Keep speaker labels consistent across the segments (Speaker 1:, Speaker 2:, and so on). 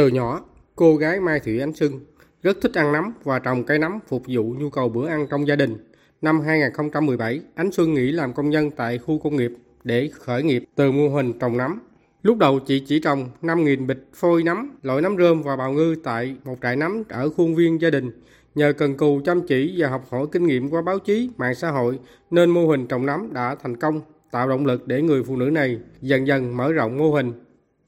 Speaker 1: Từ nhỏ, cô gái Mai Thị Ánh Sưng rất thích ăn nấm và trồng cây nấm phục vụ nhu cầu bữa ăn trong gia đình. Năm 2017, Ánh Xuân nghỉ làm công nhân tại khu công nghiệp để khởi nghiệp từ mô hình trồng nấm. Lúc đầu chị chỉ trồng 5.000 bịch phôi nấm, loại nấm rơm và bào ngư tại một trại nấm ở khuôn viên gia đình. Nhờ cần cù chăm chỉ và học hỏi kinh nghiệm qua báo chí, mạng xã hội nên mô hình trồng nấm đã thành công, tạo động lực để người phụ nữ này dần dần mở rộng mô hình.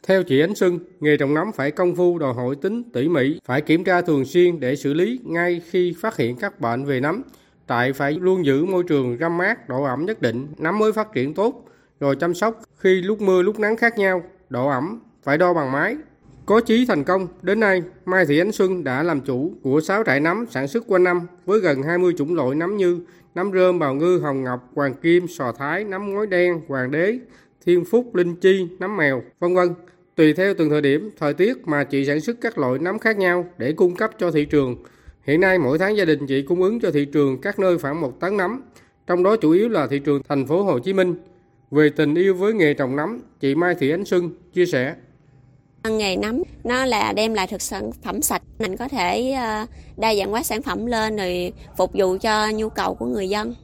Speaker 1: Theo chị Ánh Xuân, nghề trồng nấm phải công phu đòi hỏi tính tỉ mỉ, phải kiểm tra thường xuyên để xử lý ngay khi phát hiện các bệnh về nấm. tại phải luôn giữ môi trường râm mát, độ ẩm nhất định, nấm mới phát triển tốt, rồi chăm sóc khi lúc mưa lúc nắng khác nhau, độ ẩm phải đo bằng máy. Có chí thành công, đến nay Mai Thị Ánh Xuân đã làm chủ của 6 trại nấm sản xuất quanh năm với gần 20 chủng loại nấm như nấm rơm, bào ngư, hồng ngọc, hoàng kim, sò thái, nấm ngói đen, hoàng đế, thiên phúc, linh chi, nấm mèo, vân vân. Tùy theo từng thời điểm, thời tiết mà chị sản xuất các loại nấm khác nhau để cung cấp cho thị trường. Hiện nay mỗi tháng gia đình chị cung ứng cho thị trường các nơi khoảng một tấn nấm, trong đó chủ yếu là thị trường thành phố Hồ Chí Minh. Về tình yêu với nghề trồng nấm, chị Mai Thị Ánh Xuân chia sẻ.
Speaker 2: Nghề nấm nó là đem lại thực sản phẩm sạch, mình có thể ờ, đa dạng hóa sản phẩm lên rồi phục vụ cho nhu cầu của người dân.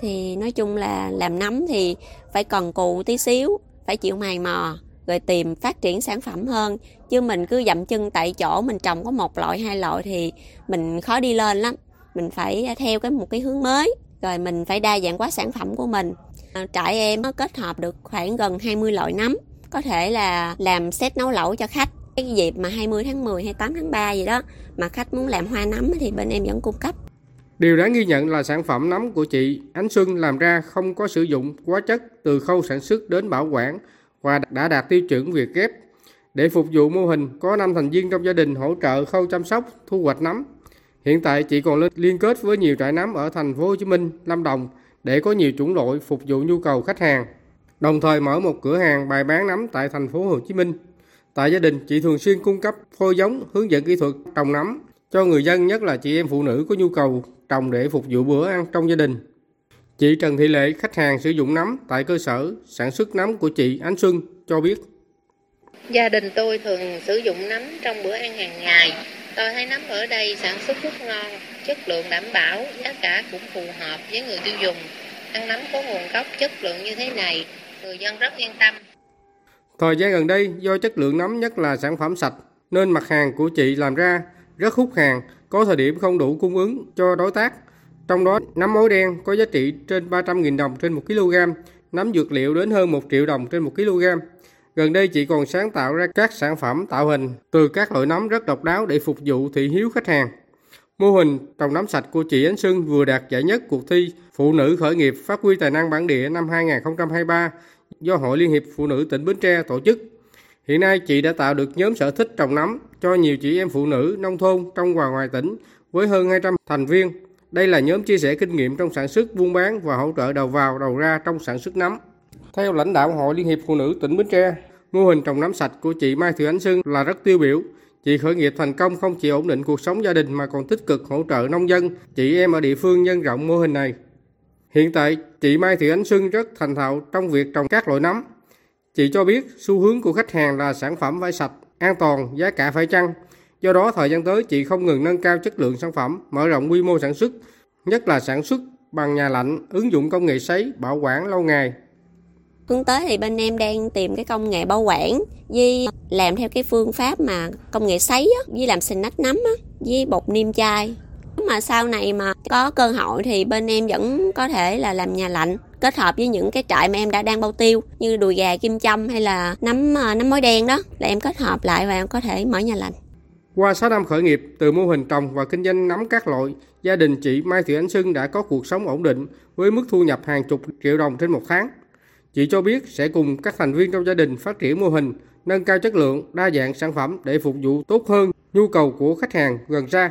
Speaker 2: Thì nói chung là làm nấm thì phải cần cù tí xíu, phải chịu mài mò rồi tìm phát triển sản phẩm hơn. Chứ mình cứ dậm chân tại chỗ, mình trồng có một loại, hai loại thì mình khó đi lên lắm. Mình phải theo cái một cái hướng mới. Rồi mình phải đa dạng hóa sản phẩm của mình. À, trại em nó kết hợp được khoảng gần 20 loại nấm. Có thể là làm set nấu lẩu cho khách. Cái dịp mà 20 tháng 10 hay 8 tháng 3 gì đó, mà khách muốn làm hoa nấm thì bên em vẫn cung cấp.
Speaker 1: Điều đáng ghi nhận là sản phẩm nấm của chị Ánh Xuân làm ra không có sử dụng hóa chất từ khâu sản xuất đến bảo quản và đã đạt tiêu chuẩn việc ghép. Để phục vụ mô hình, có 5 thành viên trong gia đình hỗ trợ khâu chăm sóc, thu hoạch nấm. Hiện tại chị còn liên kết với nhiều trại nấm ở thành phố Hồ Chí Minh, Lâm Đồng để có nhiều chủng loại phục vụ nhu cầu khách hàng. Đồng thời mở một cửa hàng bày bán nấm tại thành phố Hồ Chí Minh. Tại gia đình, chị thường xuyên cung cấp phôi giống, hướng dẫn kỹ thuật trồng nấm cho người dân, nhất là chị em phụ nữ có nhu cầu trồng để phục vụ bữa ăn trong gia đình. Chị Trần Thị Lệ, khách hàng sử dụng nấm tại cơ sở sản xuất nấm của chị Ánh Xuân cho biết.
Speaker 3: Gia đình tôi thường sử dụng nấm trong bữa ăn hàng ngày. Tôi thấy nấm ở đây sản xuất rất ngon, chất lượng đảm bảo, giá cả cũng phù hợp với người tiêu dùng. Ăn nấm có nguồn gốc chất lượng như thế này, người dân rất yên tâm.
Speaker 1: Thời gian gần đây, do chất lượng nấm nhất là sản phẩm sạch, nên mặt hàng của chị làm ra rất hút hàng, có thời điểm không đủ cung ứng cho đối tác trong đó, nấm mối đen có giá trị trên 300.000 đồng trên 1 kg, nấm dược liệu đến hơn 1 triệu đồng trên 1 kg. Gần đây chị còn sáng tạo ra các sản phẩm tạo hình từ các loại nấm rất độc đáo để phục vụ thị hiếu khách hàng. Mô hình trồng nấm sạch của chị Ánh sương vừa đạt giải nhất cuộc thi Phụ nữ khởi nghiệp phát huy tài năng bản địa năm 2023 do Hội Liên hiệp Phụ nữ tỉnh Bến Tre tổ chức. Hiện nay chị đã tạo được nhóm sở thích trồng nấm cho nhiều chị em phụ nữ nông thôn trong và ngoài tỉnh với hơn 200 thành viên đây là nhóm chia sẻ kinh nghiệm trong sản xuất, buôn bán và hỗ trợ đầu vào, đầu ra trong sản xuất nấm. Theo lãnh đạo Hội Liên hiệp Phụ nữ tỉnh Bến Tre, mô hình trồng nấm sạch của chị Mai Thị Ánh Sương là rất tiêu biểu. Chị khởi nghiệp thành công không chỉ ổn định cuộc sống gia đình mà còn tích cực hỗ trợ nông dân, chị em ở địa phương nhân rộng mô hình này. Hiện tại, chị Mai Thị Ánh Xuân rất thành thạo trong việc trồng các loại nấm. Chị cho biết xu hướng của khách hàng là sản phẩm phải sạch, an toàn, giá cả phải chăng. Do đó, thời gian tới chị không ngừng nâng cao chất lượng sản phẩm, mở rộng quy mô sản xuất, nhất là sản xuất bằng nhà lạnh, ứng dụng công nghệ sấy, bảo quản lâu ngày.
Speaker 2: Hướng tới thì bên em đang tìm cái công nghệ bảo quản với làm theo cái phương pháp mà công nghệ sấy á, với làm snack nấm á, với bột niêm chai. Mà sau này mà có cơ hội thì bên em vẫn có thể là làm nhà lạnh kết hợp với những cái trại mà em đã đang bao tiêu như đùi gà kim châm hay là nấm ờ, nấm mối đen đó là em kết hợp lại và em có thể mở nhà lạnh.
Speaker 1: Qua 6 năm khởi nghiệp từ mô hình trồng và kinh doanh nấm các loại, gia đình chị Mai Thị Ánh Sưng đã có cuộc sống ổn định với mức thu nhập hàng chục triệu đồng trên một tháng. Chị cho biết sẽ cùng các thành viên trong gia đình phát triển mô hình, nâng cao chất lượng, đa dạng sản phẩm để phục vụ tốt hơn nhu cầu của khách hàng gần xa.